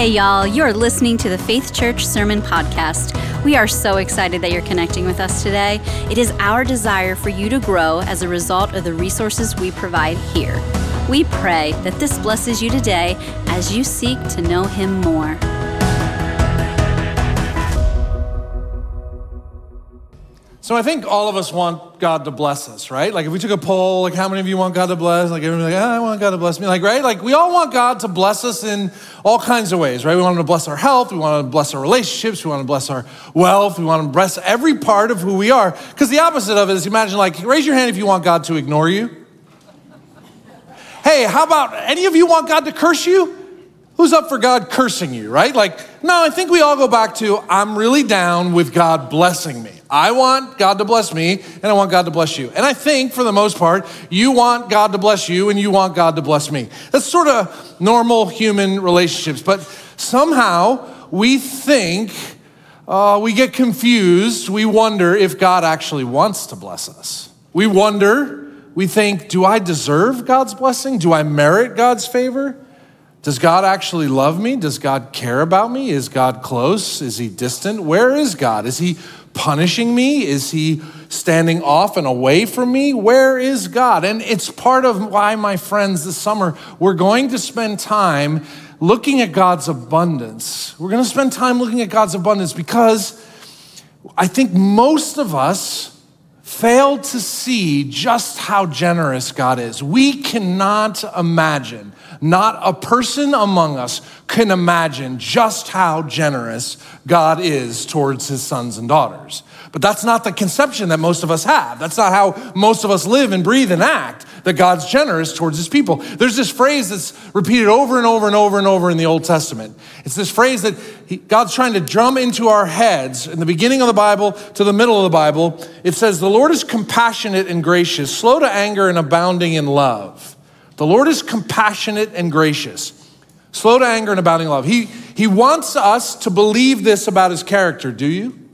Hey, y'all, you're listening to the Faith Church Sermon Podcast. We are so excited that you're connecting with us today. It is our desire for you to grow as a result of the resources we provide here. We pray that this blesses you today as you seek to know Him more. So I think all of us want God to bless us, right? Like if we took a poll, like how many of you want God to bless? Like everyone's like, oh, I want God to bless me. Like, right? Like we all want God to bless us in all kinds of ways, right? We want Him to bless our health. We want Him to bless our relationships. We want to bless our wealth. We want to bless every part of who we are. Because the opposite of it is imagine like, raise your hand if you want God to ignore you. Hey, how about any of you want God to curse you? Who's up for God cursing you, right? Like, no, I think we all go back to I'm really down with God blessing me. I want God to bless me and I want God to bless you. And I think for the most part, you want God to bless you and you want God to bless me. That's sort of normal human relationships. But somehow we think, uh, we get confused. We wonder if God actually wants to bless us. We wonder, we think, do I deserve God's blessing? Do I merit God's favor? Does God actually love me? Does God care about me? Is God close? Is he distant? Where is God? Is he punishing me? Is he standing off and away from me? Where is God? And it's part of why, my friends, this summer, we're going to spend time looking at God's abundance. We're going to spend time looking at God's abundance because I think most of us fail to see just how generous God is. We cannot imagine not a person among us can imagine just how generous God is towards his sons and daughters. But that's not the conception that most of us have. That's not how most of us live and breathe and act, that God's generous towards his people. There's this phrase that's repeated over and over and over and over in the Old Testament. It's this phrase that he, God's trying to drum into our heads in the beginning of the Bible to the middle of the Bible. It says, The Lord is compassionate and gracious, slow to anger and abounding in love. The Lord is compassionate and gracious, slow to anger and abounding love. He, he wants us to believe this about his character, do you?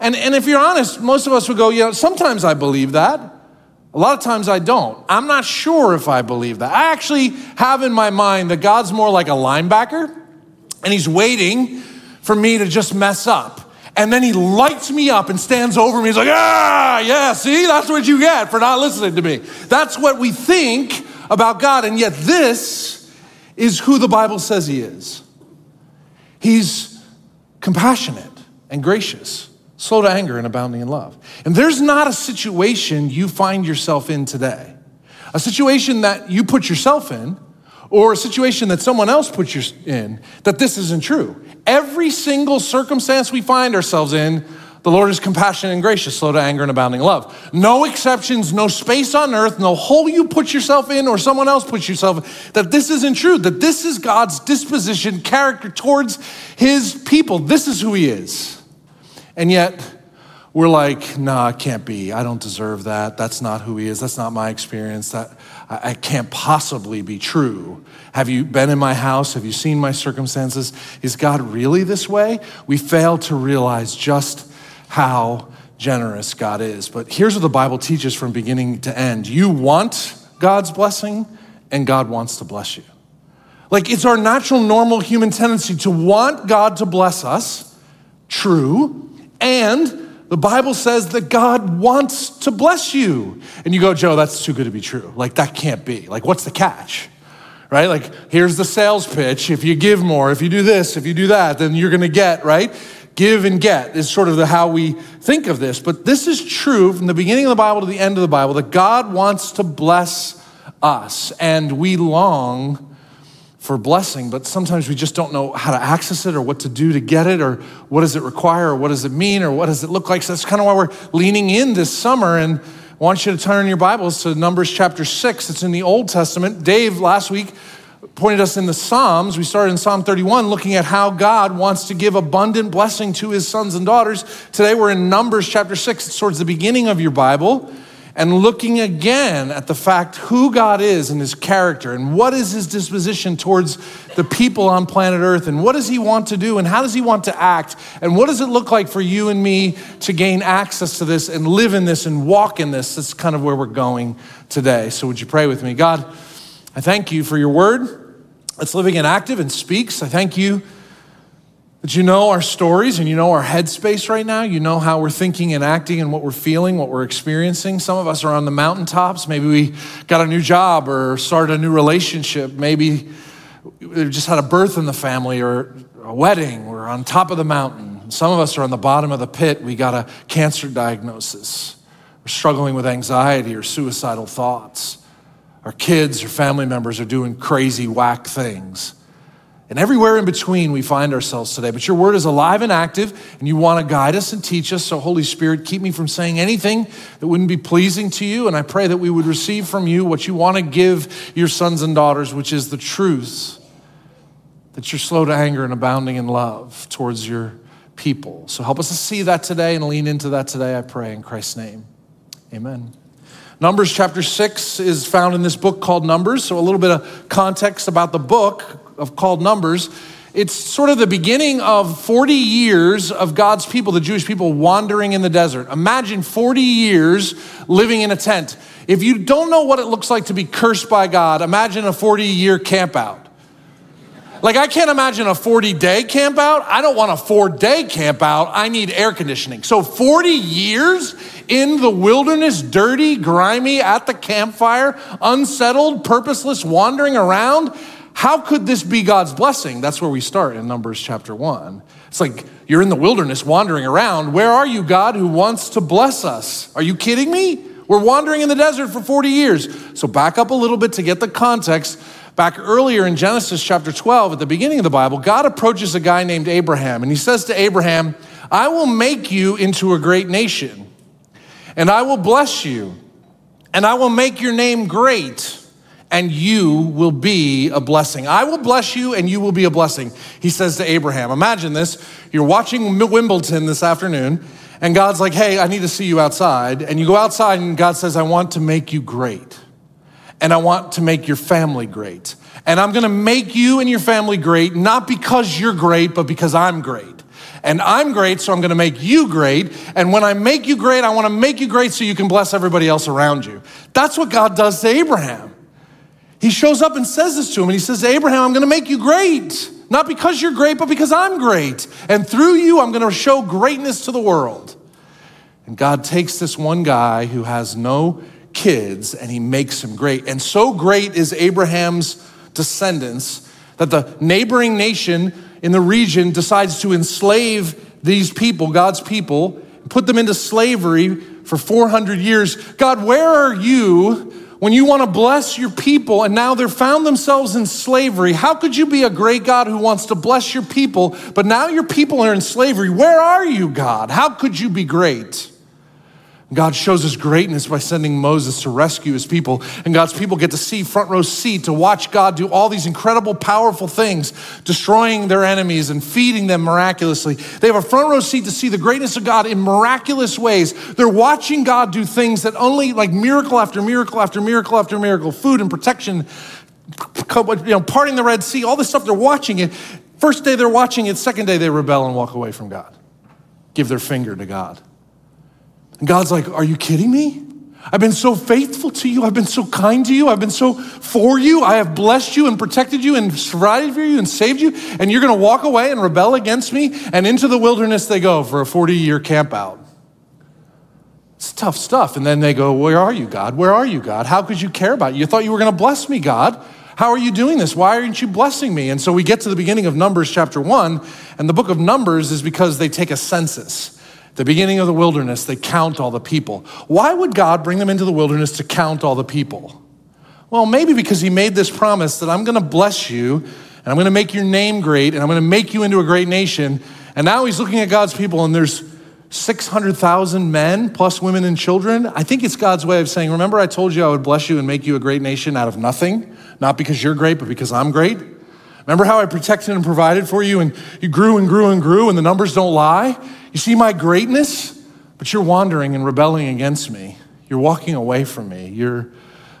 And, and if you're honest, most of us would go, you know, sometimes I believe that. A lot of times I don't. I'm not sure if I believe that. I actually have in my mind that God's more like a linebacker and he's waiting for me to just mess up. And then he lights me up and stands over me. He's like, ah, yeah, see, that's what you get for not listening to me. That's what we think about God, and yet this is who the Bible says He is. He's compassionate and gracious, slow to anger, and abounding in love. And there's not a situation you find yourself in today, a situation that you put yourself in, or a situation that someone else puts you in, that this isn't true. Every single circumstance we find ourselves in, the Lord is compassionate and gracious, slow to anger and abounding love. No exceptions, no space on earth, no hole you put yourself in or someone else puts yourself in, that this isn't true, that this is God's disposition, character towards his people. This is who he is. And yet, we're like, nah, it can't be. I don't deserve that. That's not who he is. That's not my experience. That I, I can't possibly be true. Have you been in my house? Have you seen my circumstances? Is God really this way? We fail to realize just how generous God is. But here's what the Bible teaches from beginning to end you want God's blessing, and God wants to bless you. Like it's our natural, normal human tendency to want God to bless us, true, and the Bible says that God wants to bless you. And you go, Joe, that's too good to be true. Like, that can't be. Like, what's the catch? Right? Like, here's the sales pitch. If you give more, if you do this, if you do that, then you're gonna get, right? Give and get is sort of the, how we think of this. But this is true from the beginning of the Bible to the end of the Bible that God wants to bless us, and we long for blessing, but sometimes we just don't know how to access it or what to do to get it or what does it require or what does it mean or what does it look like. So that's kind of why we're leaning in this summer. And I want you to turn your Bibles to Numbers chapter 6. It's in the Old Testament. Dave last week pointed us in the Psalms. We started in Psalm 31 looking at how God wants to give abundant blessing to his sons and daughters. Today we're in Numbers chapter 6. It's towards the beginning of your Bible and looking again at the fact who God is and his character and what is his disposition towards the people on planet Earth and what does he want to do and how does he want to act and what does it look like for you and me to gain access to this and live in this and walk in this. That's kind of where we're going today. So would you pray with me? God, I thank you for your word. That's living and active and speaks. I thank you that you know our stories and you know our headspace right now. You know how we're thinking and acting and what we're feeling, what we're experiencing. Some of us are on the mountaintops. Maybe we got a new job or started a new relationship. Maybe we just had a birth in the family or a wedding. We're on top of the mountain. Some of us are on the bottom of the pit. We got a cancer diagnosis. We're struggling with anxiety or suicidal thoughts. Our kids or family members are doing crazy, whack things. And everywhere in between, we find ourselves today. But your word is alive and active, and you want to guide us and teach us. So, Holy Spirit, keep me from saying anything that wouldn't be pleasing to you. And I pray that we would receive from you what you want to give your sons and daughters, which is the truth that you're slow to anger and abounding in love towards your people. So, help us to see that today and lean into that today, I pray, in Christ's name. Amen. Numbers chapter 6 is found in this book called Numbers. So, a little bit of context about the book of called Numbers, it's sort of the beginning of 40 years of God's people, the Jewish people, wandering in the desert. Imagine 40 years living in a tent. If you don't know what it looks like to be cursed by God, imagine a 40 year camp out. Like, I can't imagine a 40 day camp out. I don't want a four day camp out. I need air conditioning. So, 40 years in the wilderness, dirty, grimy, at the campfire, unsettled, purposeless, wandering around. How could this be God's blessing? That's where we start in Numbers chapter 1. It's like you're in the wilderness wandering around. Where are you, God, who wants to bless us? Are you kidding me? We're wandering in the desert for 40 years. So back up a little bit to get the context. Back earlier in Genesis chapter 12, at the beginning of the Bible, God approaches a guy named Abraham, and he says to Abraham, I will make you into a great nation, and I will bless you, and I will make your name great and you will be a blessing. I will bless you and you will be a blessing, he says to Abraham. Imagine this. You're watching Wimbledon this afternoon, and God's like, hey, I need to see you outside. And you go outside, and God says, I want to make you great. And I want to make your family great. And I'm gonna make you and your family great, not because you're great, but because I'm great. And I'm great, so I'm gonna make you great. And when I make you great, I wanna make you great so you can bless everybody else around you. That's what God does to Abraham. He shows up and says this to him, and he says, Abraham, I'm gonna make you great. Not because you're great, but because I'm great. And through you, I'm gonna show greatness to the world. And God takes this one guy who has no kids and he makes him great. And so great is Abraham's descendants that the neighboring nation in the region decides to enslave these people, God's people, put them into slavery for 400 years. God, where are you when you want to bless your people and now they're found themselves in slavery, how could you be a great God who wants to bless your people, but now your people are in slavery? Where are you, God? How could you be great? God shows his greatness by sending Moses to rescue his people. And God's people get to see front row seat to watch God do all these incredible, powerful things, destroying their enemies and feeding them miraculously. They have a front row seat to see the greatness of God in miraculous ways. They're watching God do things that only like miracle after miracle after miracle after miracle, food and protection, you know, parting the Red Sea, all this stuff. They're watching it. First day they're watching it, second day they rebel and walk away from God, give their finger to God. And God's like, Are you kidding me? I've been so faithful to you. I've been so kind to you. I've been so for you. I have blessed you and protected you and provided for you and saved you. And you're going to walk away and rebel against me. And into the wilderness they go for a 40 year camp out. It's tough stuff. And then they go, Where are you, God? Where are you, God? How could you care about you? You thought you were going to bless me, God. How are you doing this? Why aren't you blessing me? And so we get to the beginning of Numbers chapter one. And the book of Numbers is because they take a census the beginning of the wilderness, they count all the people. Why would God bring them into the wilderness to count all the people? Well, maybe because He made this promise that I'm going to bless you and I'm going to make your name great and I'm going to make you into a great nation. And now He's looking at God's people and there's 600,000 men plus women and children. I think it's God's way of saying, Remember, I told you I would bless you and make you a great nation out of nothing? Not because you're great, but because I'm great. Remember how I protected and provided for you and you grew and grew and grew and the numbers don't lie? You see my greatness, but you're wandering and rebelling against me. You're walking away from me. You're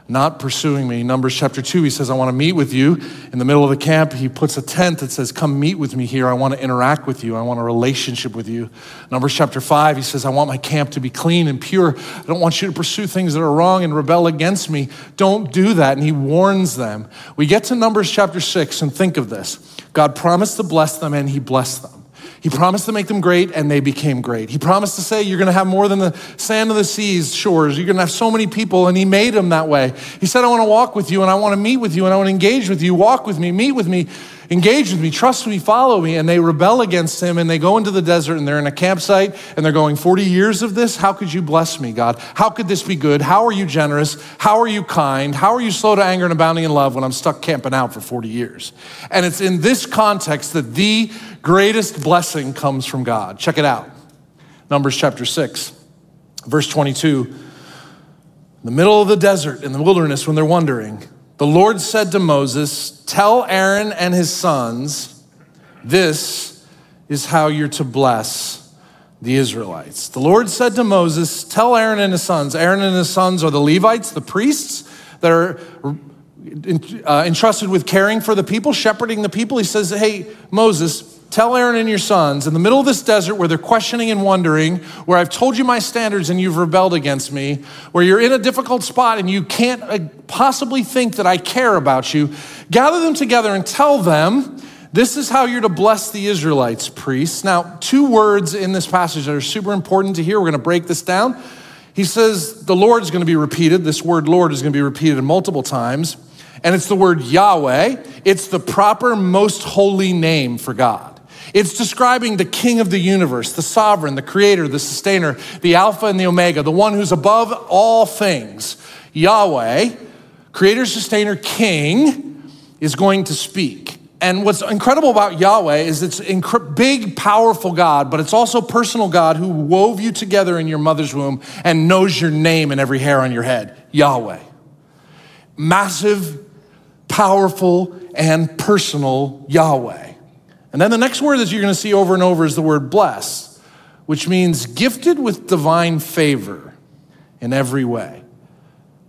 not pursuing me. Numbers chapter 2, he says, I want to meet with you. In the middle of the camp, he puts a tent that says, Come meet with me here. I want to interact with you. I want a relationship with you. Numbers chapter 5, he says, I want my camp to be clean and pure. I don't want you to pursue things that are wrong and rebel against me. Don't do that. And he warns them. We get to Numbers chapter 6 and think of this God promised to bless them, and he blessed them. He promised to make them great, and they became great. He promised to say, You're going to have more than the sand of the seas, shores. You're going to have so many people, and He made them that way. He said, I want to walk with you, and I want to meet with you, and I want to engage with you. Walk with me, meet with me, engage with me, trust me, follow me. And they rebel against Him, and they go into the desert, and they're in a campsite, and they're going, 40 years of this? How could you bless me, God? How could this be good? How are you generous? How are you kind? How are you slow to anger and abounding in love when I'm stuck camping out for 40 years? And it's in this context that the greatest blessing comes from God. Check it out. Numbers chapter 6, verse 22. In the middle of the desert, in the wilderness, when they're wandering, the Lord said to Moses, Tell Aaron and his sons, this is how you're to bless the Israelites. The Lord said to Moses, Tell Aaron and his sons. Aaron and his sons are the Levites, the priests that are uh, entrusted with caring for the people, shepherding the people. He says, Hey, Moses, Tell Aaron and your sons in the middle of this desert where they're questioning and wondering, where I've told you my standards and you've rebelled against me, where you're in a difficult spot and you can't uh, possibly think that I care about you, gather them together and tell them, this is how you're to bless the Israelites, priests. Now, two words in this passage that are super important to hear. We're going to break this down. He says the Lord is going to be repeated. This word Lord is going to be repeated multiple times. And it's the word Yahweh. It's the proper, most holy name for God. It's describing the king of the universe, the sovereign, the creator, the sustainer, the Alpha and the Omega, the one who's above all things. Yahweh, creator, sustainer, king, is going to speak. And what's incredible about Yahweh is it's inc- big, powerful God, but it's also personal God who wove you together in your mother's womb and knows your name and every hair on your head. Yahweh. Massive, powerful, and personal Yahweh. And then the next word that you're going to see over and over is the word bless, which means gifted with divine favor in every way.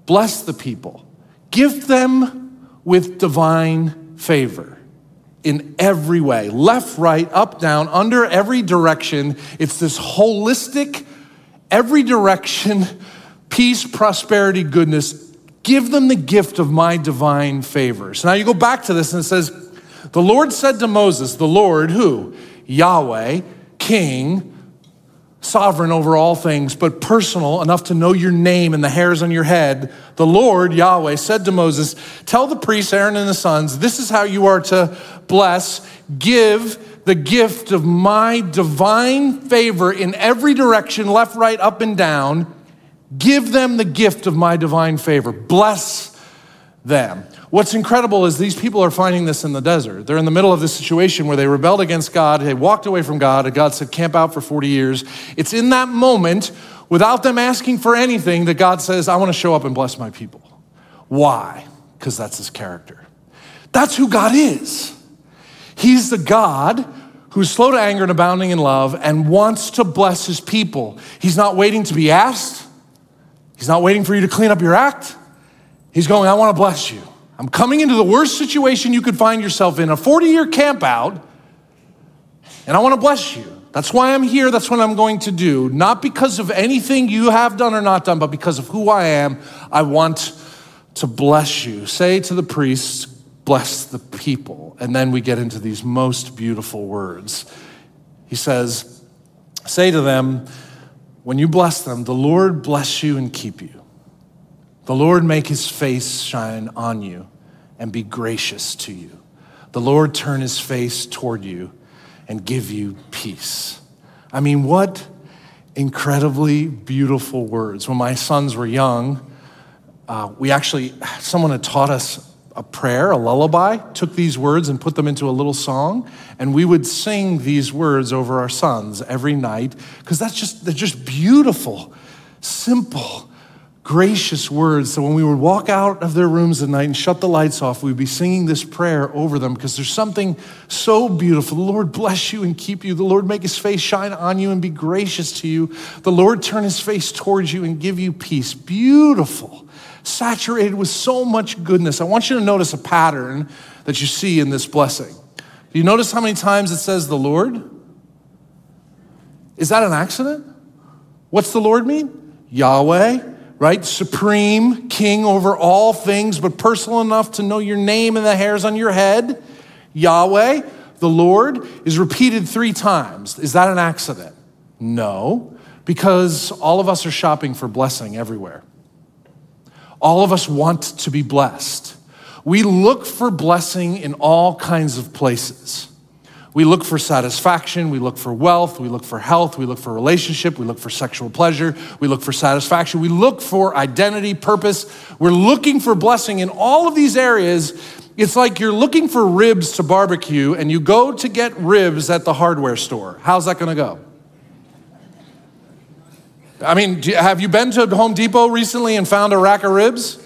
Bless the people, gift them with divine favor in every way left, right, up, down, under every direction. It's this holistic, every direction, peace, prosperity, goodness. Give them the gift of my divine favors. Now you go back to this and it says, the Lord said to Moses, the Lord, who? Yahweh, King, sovereign over all things, but personal enough to know your name and the hairs on your head. The Lord, Yahweh, said to Moses, Tell the priests, Aaron and the sons, this is how you are to bless, give the gift of my divine favor in every direction, left, right, up, and down. Give them the gift of my divine favor. Bless them. What's incredible is these people are finding this in the desert. They're in the middle of this situation where they rebelled against God, they walked away from God, and God said, Camp out for 40 years. It's in that moment, without them asking for anything, that God says, I want to show up and bless my people. Why? Because that's his character. That's who God is. He's the God who's slow to anger and abounding in love and wants to bless his people. He's not waiting to be asked, he's not waiting for you to clean up your act. He's going, I want to bless you. I'm coming into the worst situation you could find yourself in, a 40 year camp out, and I want to bless you. That's why I'm here. That's what I'm going to do. Not because of anything you have done or not done, but because of who I am. I want to bless you. Say to the priests, bless the people. And then we get into these most beautiful words. He says, Say to them, when you bless them, the Lord bless you and keep you. The Lord make his face shine on you and be gracious to you. The Lord turn his face toward you and give you peace. I mean, what incredibly beautiful words. When my sons were young, uh, we actually, someone had taught us a prayer, a lullaby, took these words and put them into a little song, and we would sing these words over our sons every night because that's just, they're just beautiful, simple gracious words. So when we would walk out of their rooms at night and shut the lights off, we'd be singing this prayer over them because there's something so beautiful. The Lord bless you and keep you. The Lord make his face shine on you and be gracious to you. The Lord turn his face towards you and give you peace. Beautiful. saturated with so much goodness. I want you to notice a pattern that you see in this blessing. Do you notice how many times it says the Lord? Is that an accident? What's the Lord mean? Yahweh, right? Supreme, king over all things, but personal enough to know your name and the hairs on your head. Yahweh, the Lord, is repeated three times. Is that an accident? No, because all of us are shopping for blessing everywhere. All of us want to be blessed. We look for blessing in all kinds of places. We look for satisfaction, we look for wealth, we look for health, we look for relationship, we look for sexual pleasure, we look for satisfaction, we look for identity, purpose. We're looking for blessing in all of these areas. It's like you're looking for ribs to barbecue and you go to get ribs at the hardware store. How's that gonna go? I mean, have you been to Home Depot recently and found a rack of ribs?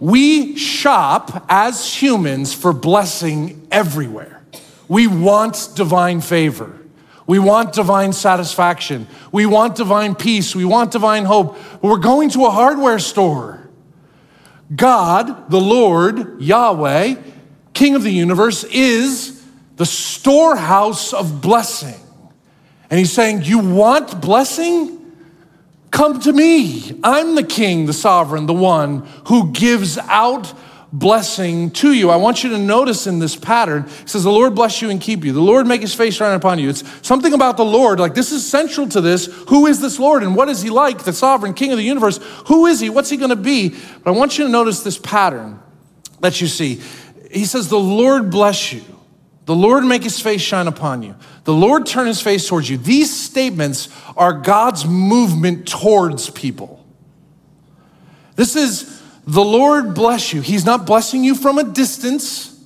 We shop as humans for blessing everywhere. We want divine favor. We want divine satisfaction. We want divine peace. We want divine hope. We're going to a hardware store. God, the Lord, Yahweh, King of the universe, is the storehouse of blessing. And he's saying, You want blessing? Come to me. I'm the king, the sovereign, the one who gives out blessing to you. I want you to notice in this pattern, it says, The Lord bless you and keep you. The Lord make his face shine upon you. It's something about the Lord, like this is central to this. Who is this Lord and what is he like, the sovereign king of the universe? Who is he? What's he going to be? But I want you to notice this pattern that you see. He says, The Lord bless you. The Lord make his face shine upon you. The Lord turn his face towards you. These statements are God's movement towards people. This is the Lord bless you. He's not blessing you from a distance.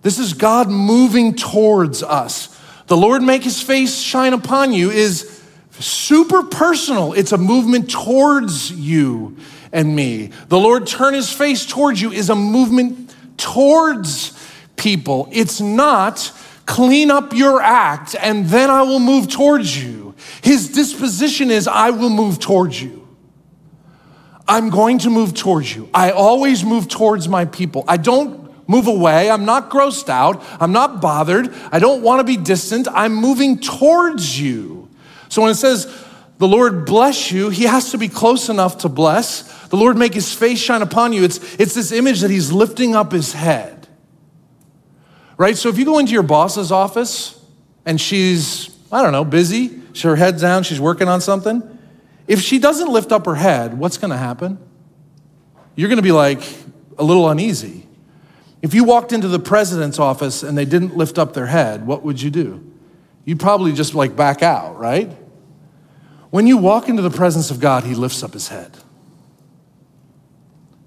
This is God moving towards us. The Lord make his face shine upon you is super personal. It's a movement towards you and me. The Lord turn his face towards you is a movement towards people. It's not clean up your act and then I will move towards you. His disposition is I will move towards you. I'm going to move towards you. I always move towards my people. I don't move away. I'm not grossed out. I'm not bothered. I don't want to be distant. I'm moving towards you. So when it says, the Lord bless you, he has to be close enough to bless. The Lord make his face shine upon you. It's, it's this image that he's lifting up his head. Right? So if you go into your boss's office and she's, I don't know, busy, her head's down, she's working on something, if she doesn't lift up her head, what's going to happen? You're going to be like a little uneasy. If you walked into the president's office and they didn't lift up their head, what would you do? You'd probably just like back out, right? When you walk into the presence of God, he lifts up his head.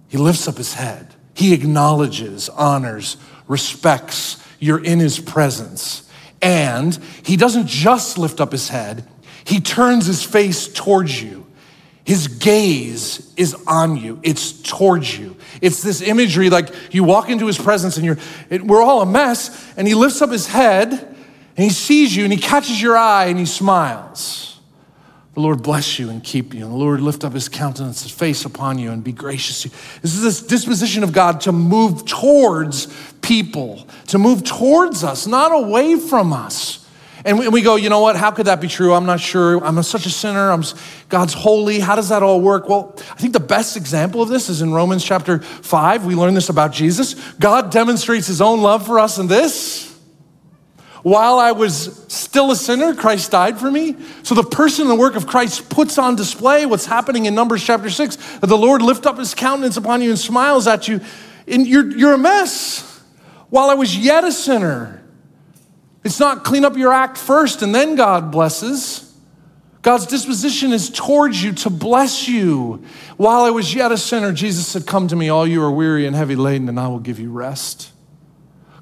He lifts up his head. He acknowledges, honors, respects you're in his presence. And he doesn't just lift up his head, he turns his face towards you. His gaze is on you. It's towards you. It's this imagery like you walk into his presence and you're, it, we're all a mess, and he lifts up his head and he sees you and he catches your eye and he smiles. The Lord bless you and keep you. And the Lord lift up his countenance, his face upon you and be gracious to you. This is this disposition of God to move towards people, to move towards us, not away from us. And we, go, you know what? How could that be true? I'm not sure. I'm such a sinner. I'm, God's holy. How does that all work? Well, I think the best example of this is in Romans chapter 5. We learn this about Jesus. God demonstrates his own love for us in this. While I was still a sinner, Christ died for me. So the person and the work of Christ puts on display what's happening in Numbers chapter 6. That the Lord lift up his countenance upon you and smiles at you. And you're, you're a mess. While I was yet a sinner, it's not clean up your act first and then God blesses. God's disposition is towards you to bless you. While I was yet a sinner, Jesus said, Come to me, all you are weary and heavy laden, and I will give you rest.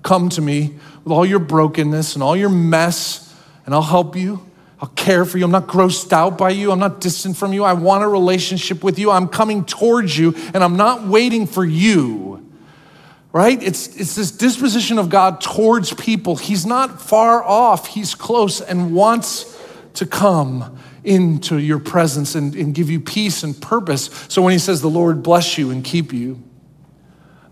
Come to me with all your brokenness and all your mess, and I'll help you. I'll care for you. I'm not grossed out by you. I'm not distant from you. I want a relationship with you. I'm coming towards you, and I'm not waiting for you right? It's, it's this disposition of God towards people. He's not far off, He's close and wants to come into your presence and, and give you peace and purpose. So when he says, The Lord bless you and keep you,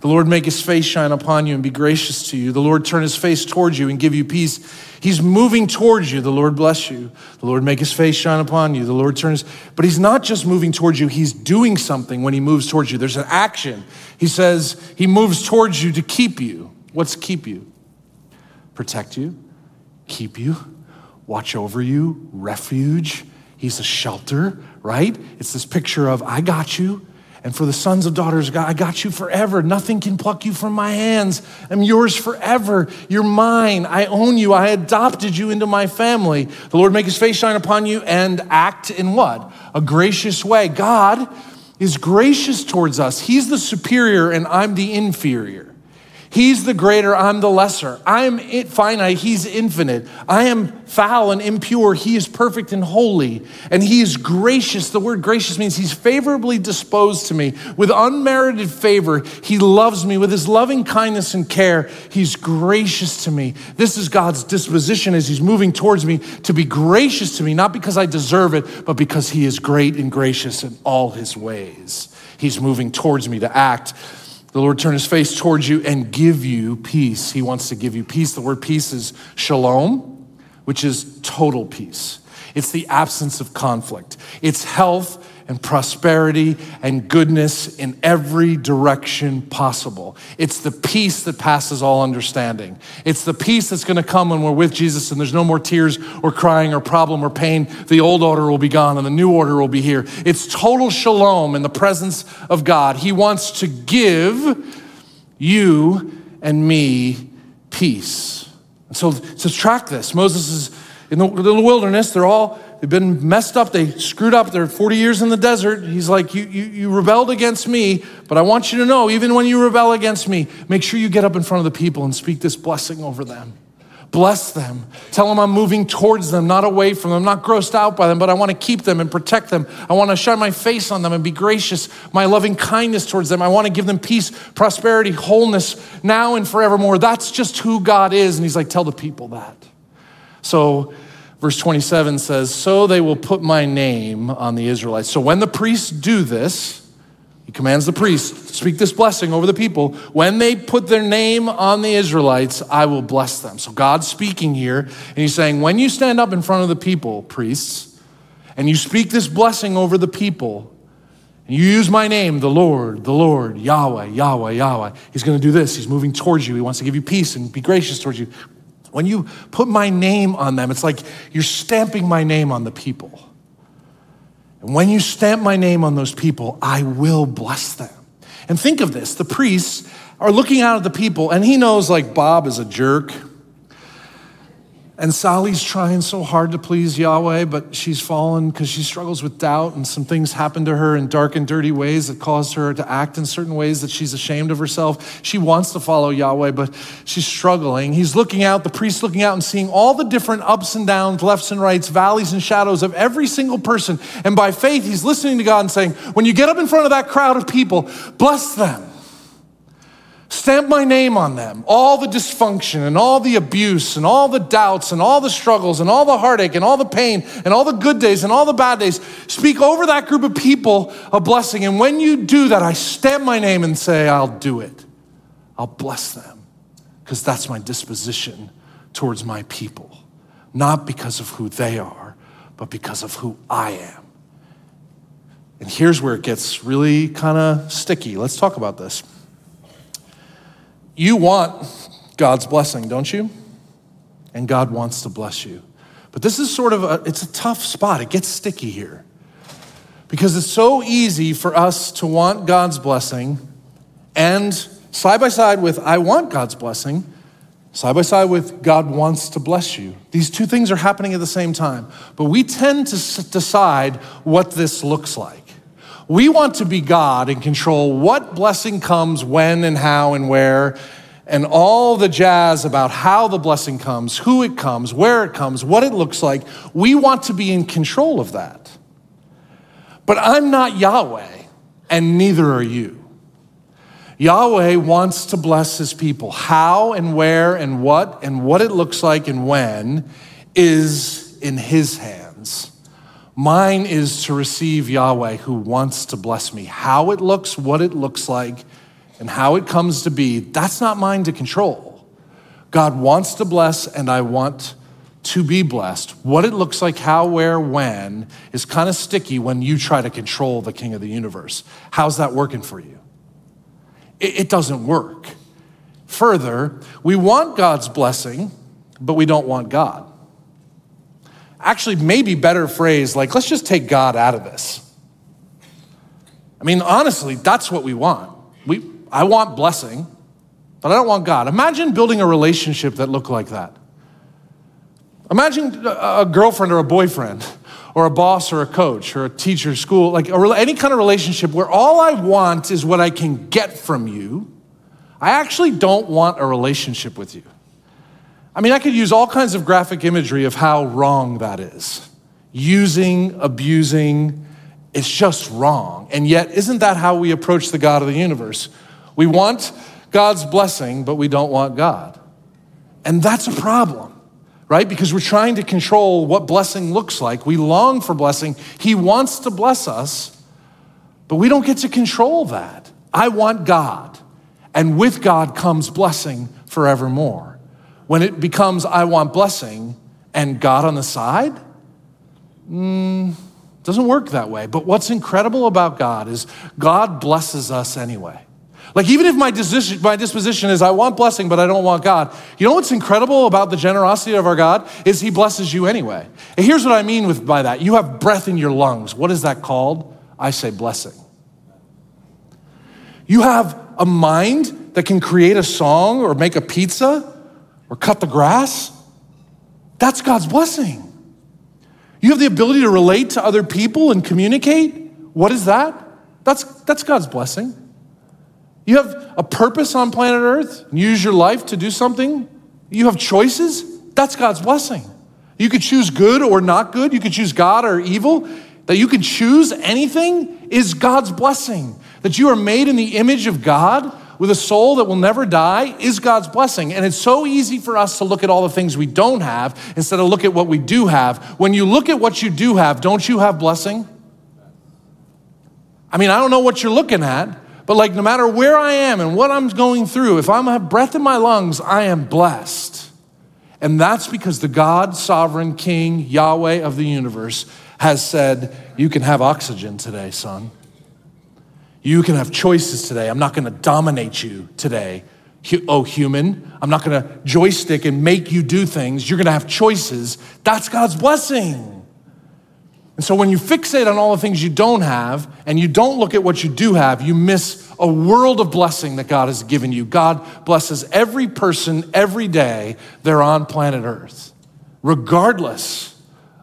the Lord make his face shine upon you and be gracious to you. The Lord turn his face towards you and give you peace. He's moving towards you. The Lord bless you. The Lord make his face shine upon you. The Lord turns, but he's not just moving towards you, he's doing something when he moves towards you. There's an action. He says he moves towards you to keep you. What's keep you? Protect you, keep you, watch over you, refuge. He's a shelter, right? It's this picture of, I got you. And for the sons of daughters, God, I got you forever. Nothing can pluck you from my hands. I'm yours forever. You're mine. I own you. I adopted you into my family. The Lord make his face shine upon you and act in what? A gracious way. God is gracious towards us. He's the superior and I'm the inferior. He's the greater, I'm the lesser. I am finite, He's infinite. I am foul and impure, He is perfect and holy. And He is gracious. The word gracious means He's favorably disposed to me. With unmerited favor, He loves me. With His loving kindness and care, He's gracious to me. This is God's disposition as He's moving towards me to be gracious to me, not because I deserve it, but because He is great and gracious in all His ways. He's moving towards me to act the Lord turn his face towards you and give you peace. He wants to give you peace. The word peace is shalom, which is total peace. It's the absence of conflict. It's health and prosperity and goodness in every direction possible. It's the peace that passes all understanding. It's the peace that's going to come when we're with Jesus and there's no more tears or crying or problem or pain. The old order will be gone and the new order will be here. It's total shalom in the presence of God. He wants to give you and me peace. So to track this, Moses is in the, in the wilderness. They're all They've been messed up. They screwed up. They're 40 years in the desert. He's like, you, you, you rebelled against me, but I want you to know, even when you rebel against me, make sure you get up in front of the people and speak this blessing over them. Bless them. Tell them I'm moving towards them, not away from them, not grossed out by them, but I want to keep them and protect them. I want to shine my face on them and be gracious, my loving kindness towards them. I want to give them peace, prosperity, wholeness now and forevermore. That's just who God is. And he's like, tell the people that. So, Verse 27 says, So they will put my name on the Israelites. So when the priests do this, he commands the priests, speak this blessing over the people. When they put their name on the Israelites, I will bless them. So God's speaking here, and he's saying, When you stand up in front of the people, priests, and you speak this blessing over the people, and you use my name, the Lord, the Lord, Yahweh, Yahweh, Yahweh, he's going to do this. He's moving towards you. He wants to give you peace and be gracious towards you. When you put my name on them, it's like you're stamping my name on the people. And when you stamp my name on those people, I will bless them. And think of this the priests are looking out at the people, and he knows like Bob is a jerk. And Sally's trying so hard to please Yahweh, but she's fallen because she struggles with doubt, and some things happen to her in dark and dirty ways that caused her to act in certain ways that she's ashamed of herself. She wants to follow Yahweh, but she's struggling. He's looking out, the priest's looking out and seeing all the different ups and downs, lefts and rights, valleys and shadows of every single person. And by faith, he's listening to God and saying, When you get up in front of that crowd of people, bless them. Stamp my name on them. All the dysfunction and all the abuse and all the doubts and all the struggles and all the heartache and all the pain and all the good days and all the bad days. Speak over that group of people a blessing. And when you do that, I stamp my name and say, I'll do it. I'll bless them because that's my disposition towards my people. Not because of who they are, but because of who I am. And here's where it gets really kind of sticky. Let's talk about this. You want God's blessing, don't you? And God wants to bless you. But this is sort of a, it's a tough spot. It gets sticky here. Because it's so easy for us to want God's blessing and side by side with I want God's blessing, side by side with God wants to bless you. These two things are happening at the same time. But we tend to decide what this looks like. We want to be God and control what blessing comes, when and how and where, and all the jazz about how the blessing comes, who it comes, where it comes, what it looks like. We want to be in control of that. But I'm not Yahweh, and neither are you. Yahweh wants to bless his people. How and where and what and what it looks like and when is in his hands Mine is to receive Yahweh who wants to bless me. How it looks, what it looks like, and how it comes to be, that's not mine to control. God wants to bless, and I want to be blessed. What it looks like, how, where, when, is kind of sticky when you try to control the king of the universe. How's that working for you? It, it doesn't work. Further, we want God's blessing, but we don't want God actually maybe better phrase like, let's just take God out of this. I mean, honestly, that's what we want. We, I want blessing, but I don't want God. Imagine building a relationship that looked like that. Imagine a girlfriend or a boyfriend, or a boss or a coach or a teacher, school, like a, any kind of relationship where all I want is what I can get from you. I actually don't want a relationship with you. I mean, I could use all kinds of graphic imagery of how wrong that is. Using, abusing, it's just wrong. And yet, isn't that how we approach the God of the universe? We want God's blessing, but we don't want God. And that's a problem, right? Because we're trying to control what blessing looks like. We long for blessing. He wants to bless us, but we don't get to control that. I want God, and with God comes blessing forevermore when it becomes, I want blessing and God on the side, mm, doesn't work that way. But what's incredible about God is God blesses us anyway. Like, even if my, decision, my disposition is I want blessing, but I don't want God, you know what's incredible about the generosity of our God is He blesses you anyway. And here's what I mean with, by that you have breath in your lungs. What is that called? I say blessing. You have a mind that can create a song or make a pizza or cut the grass, that's God's blessing. You have the ability to relate to other people and communicate. What is that? That's, that's God's blessing. You have a purpose on planet Earth, and use your life to do something. You have choices. That's God's blessing. You could choose good or not good. You could choose God or evil. That you can choose anything is God's blessing. That you are made in the image of God with a soul that will never die is God's blessing. And it's so easy for us to look at all the things we don't have instead of look at what we do have. When you look at what you do have, don't you have blessing? I mean, I don't know what you're looking at, but like no matter where I am and what I'm going through, if I have breath in my lungs, I am blessed. And that's because the God, sovereign King, Yahweh of the universe, has said, You can have oxygen today, son. You can have choices today. I'm not going to dominate you today, oh human. I'm not going to joystick and make you do things. You're going to have choices. That's God's blessing. And so when you fixate on all the things you don't have and you don't look at what you do have, you miss a world of blessing that God has given you. God blesses every person every day they're on planet Earth, regardless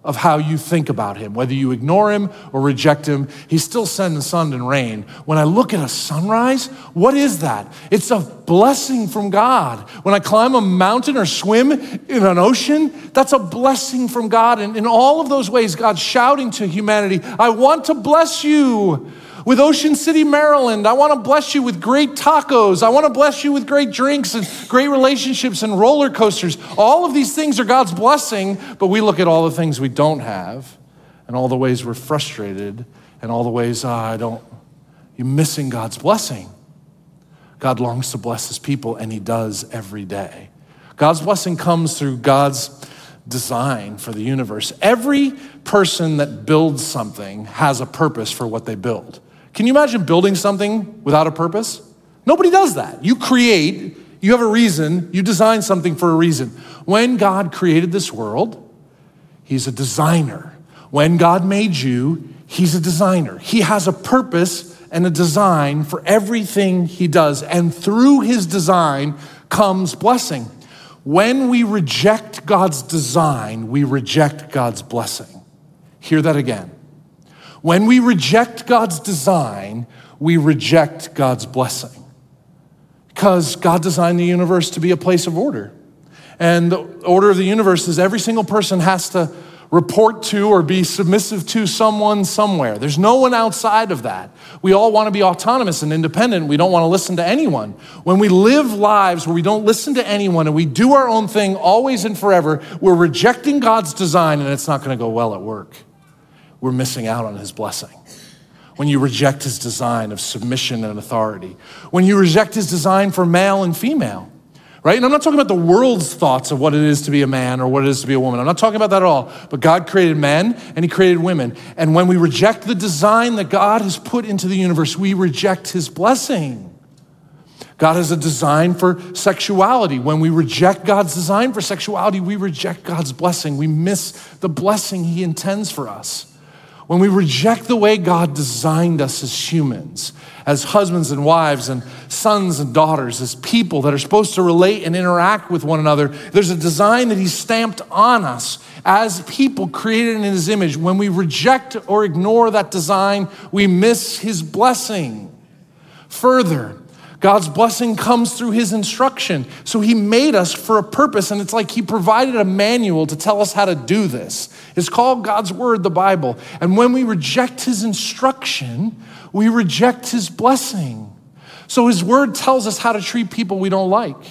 of how you think about him. Whether you ignore him or reject him, he's still sending sun and rain. When I look at a sunrise, what is that? It's a blessing from God. When I climb a mountain or swim in an ocean, that's a blessing from God. And in all of those ways, God's shouting to humanity, I want to bless you with Ocean City, Maryland. I want to bless you with great tacos. I want to bless you with great drinks and great relationships and roller coasters. All of these things are God's blessing, but we look at all the things we don't have and all the ways we're frustrated and all the ways oh, I don't, you're missing God's blessing. God longs to bless his people, and he does every day. God's blessing comes through God's design for the universe. Every person that builds something has a purpose for what they build. Can you imagine building something without a purpose? Nobody does that. You create, you have a reason, you design something for a reason. When God created this world, He's a designer. When God made you, He's a designer. He has a purpose and a design for everything He does. And through His design comes blessing. When we reject God's design, we reject God's blessing. Hear that again. When we reject God's design, we reject God's blessing. Because God designed the universe to be a place of order. And the order of the universe is every single person has to report to or be submissive to someone somewhere. There's no one outside of that. We all want to be autonomous and independent. We don't want to listen to anyone. When we live lives where we don't listen to anyone and we do our own thing always and forever, we're rejecting God's design and it's not going to go well at work. We're missing out on his blessing. When you reject his design of submission and authority, when you reject his design for male and female, right? And I'm not talking about the world's thoughts of what it is to be a man or what it is to be a woman. I'm not talking about that at all. But God created men and He created women. And when we reject the design that God has put into the universe, we reject His blessing. God has a design for sexuality. When we reject God's design for sexuality, we reject God's blessing. We miss the blessing He intends for us. When we reject the way God designed us as humans, as husbands and wives, and sons and daughters, as people that are supposed to relate and interact with one another, there's a design that He stamped on us as people created in His image. When we reject or ignore that design, we miss His blessing. Further, God's blessing comes through his instruction. So he made us for a purpose, and it's like he provided a manual to tell us how to do this. It's called God's word, the Bible. And when we reject his instruction, we reject his blessing. So his word tells us how to treat people we don't like.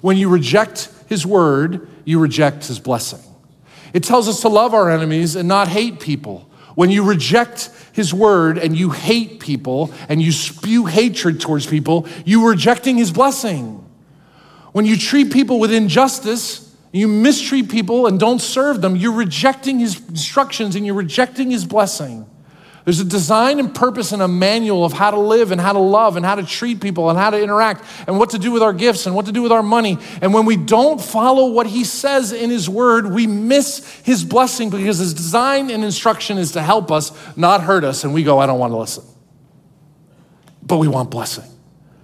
When you reject his word, you reject his blessing. It tells us to love our enemies and not hate people. When you reject his word and you hate people and you spew hatred towards people, you're rejecting his blessing. When you treat people with injustice, you mistreat people and don't serve them, you're rejecting his instructions and you're rejecting his blessing. There's a design and purpose and a manual of how to live and how to love and how to treat people and how to interact and what to do with our gifts and what to do with our money. And when we don't follow what he says in his word, we miss his blessing because his design and instruction is to help us, not hurt us. And we go, I don't want to listen. But we want blessing.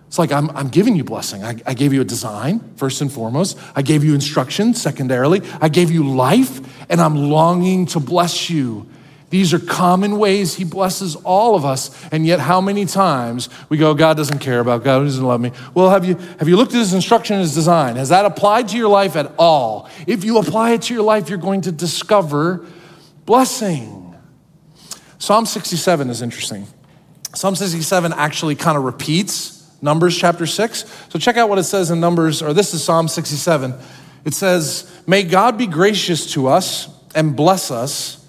It's like I'm, I'm giving you blessing. I, I gave you a design, first and foremost. I gave you instruction, secondarily. I gave you life, and I'm longing to bless you these are common ways he blesses all of us, and yet how many times we go, God doesn't care about, God doesn't love me. Well, have you, have you looked at his instruction and his design? Has that applied to your life at all? If you apply it to your life, you're going to discover blessing. Psalm 67 is interesting. Psalm 67 actually kind of repeats Numbers chapter 6. So check out what it says in Numbers, or this is Psalm 67. It says, May God be gracious to us and bless us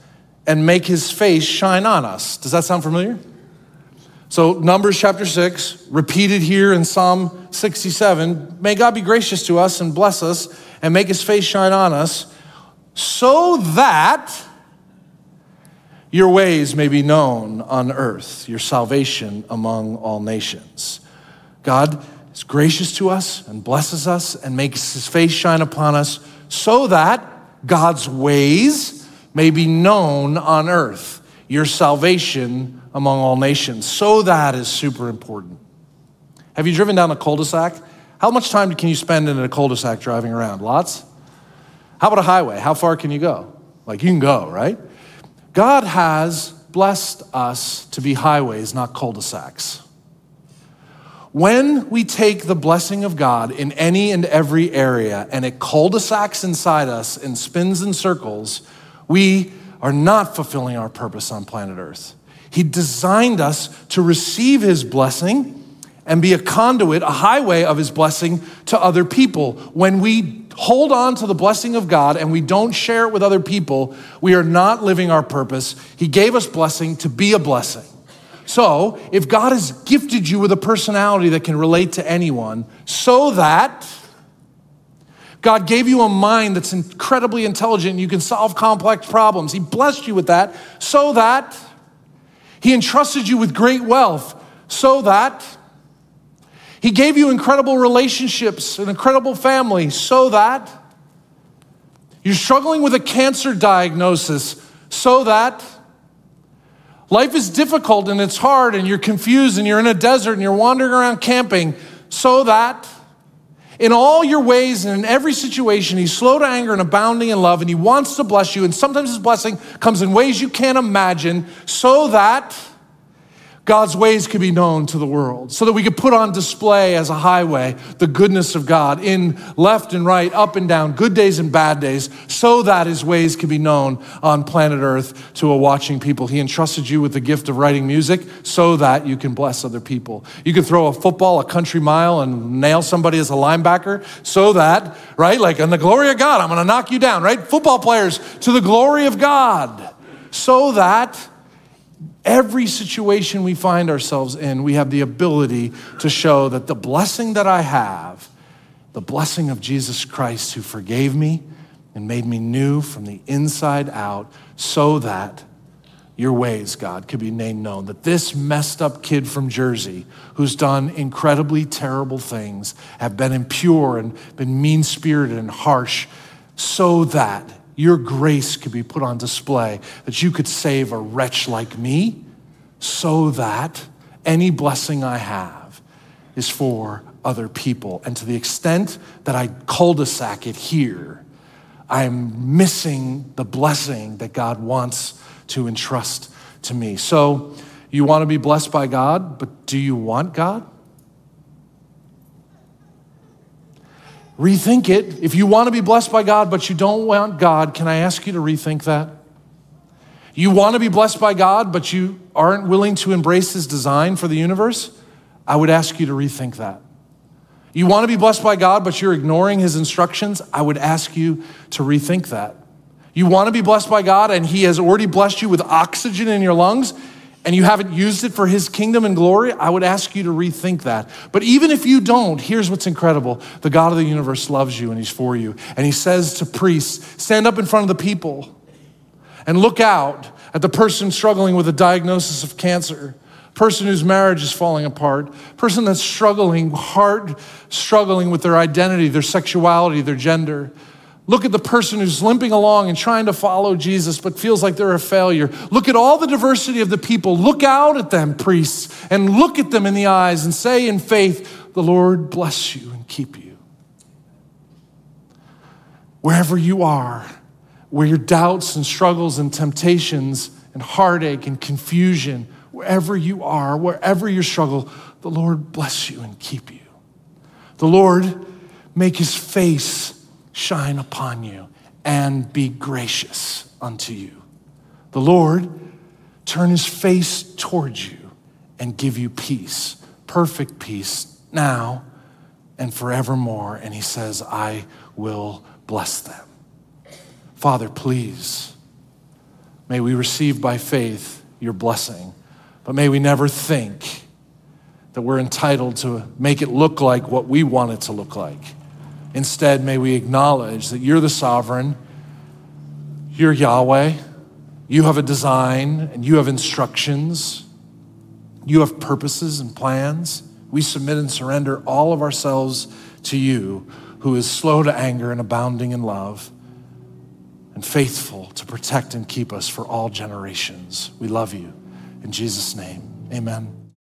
and make his face shine on us. Does that sound familiar? So, Numbers chapter 6, repeated here in Psalm 67 May God be gracious to us and bless us and make his face shine on us, so that your ways may be known on earth, your salvation among all nations. God is gracious to us and blesses us and makes his face shine upon us, so that God's ways, may be known on earth, your salvation among all nations. So that is super important. Have you driven down a cul de sac? How much time can you spend in a cul de sac driving around? Lots? How about a highway? How far can you go? Like you can go, right? God has blessed us to be highways, not cul de sacs. When we take the blessing of God in any and every area and it cul de sacs inside us and spins in circles, we are not fulfilling our purpose on planet Earth. He designed us to receive His blessing and be a conduit, a highway of His blessing to other people. When we hold on to the blessing of God and we don't share it with other people, we are not living our purpose. He gave us blessing to be a blessing. So, if God has gifted you with a personality that can relate to anyone, so that God gave you a mind that's incredibly intelligent you can solve complex problems. He blessed you with that so that He entrusted you with great wealth so that He gave you incredible relationships, an incredible family so that you're struggling with a cancer diagnosis so that life is difficult and it's hard and you're confused and you're in a desert and you're wandering around camping so that in all your ways and in every situation, he's slow to anger and abounding in love, and he wants to bless you. And sometimes his blessing comes in ways you can't imagine, so that God's ways could be known to the world, so that we could put on display as a highway the goodness of God in left and right, up and down, good days and bad days, so that his ways can be known on planet Earth to a watching people. He entrusted you with the gift of writing music so that you can bless other people. You can throw a football a country mile and nail somebody as a linebacker so that, right, like in the glory of God, I'm gonna knock you down, right? Football players to the glory of God, so that Every situation we find ourselves in, we have the ability to show that the blessing that I have, the blessing of Jesus Christ who forgave me and made me new from the inside out, so that your ways, God, could be made known. That this messed up kid from Jersey, who's done incredibly terrible things, have been impure and been mean spirited and harsh, so that your grace could be put on display, that you could save a wretch like me, so that any blessing I have is for other people. And to the extent that I cul de sac it here, I'm missing the blessing that God wants to entrust to me. So, you want to be blessed by God, but do you want God? Rethink it. If you want to be blessed by God, but you don't want God, can I ask you to rethink that? You want to be blessed by God, but you aren't willing to embrace His design for the universe? I would ask you to rethink that. You want to be blessed by God, but you're ignoring His instructions? I would ask you to rethink that. You want to be blessed by God, and He has already blessed you with oxygen in your lungs, and you haven't used it for his kingdom and glory, I would ask you to rethink that. But even if you don't, here's what's incredible the God of the universe loves you and he's for you. And he says to priests, stand up in front of the people and look out at the person struggling with a diagnosis of cancer, person whose marriage is falling apart, person that's struggling, hard struggling with their identity, their sexuality, their gender. Look at the person who's limping along and trying to follow Jesus but feels like they're a failure. Look at all the diversity of the people. Look out at them, priests, and look at them in the eyes and say in faith, The Lord bless you and keep you. Wherever you are, where your doubts and struggles and temptations and heartache and confusion, wherever you are, wherever you struggle, the Lord bless you and keep you. The Lord make his face shine upon you and be gracious unto you. The Lord turn his face towards you and give you peace, perfect peace now and forevermore. And he says, I will bless them. Father, please, may we receive by faith your blessing, but may we never think that we're entitled to make it look like what we want it to look like. Instead, may we acknowledge that you're the sovereign, you're Yahweh, you have a design and you have instructions, you have purposes and plans. We submit and surrender all of ourselves to you, who is slow to anger and abounding in love and faithful to protect and keep us for all generations. We love you. In Jesus' name, amen.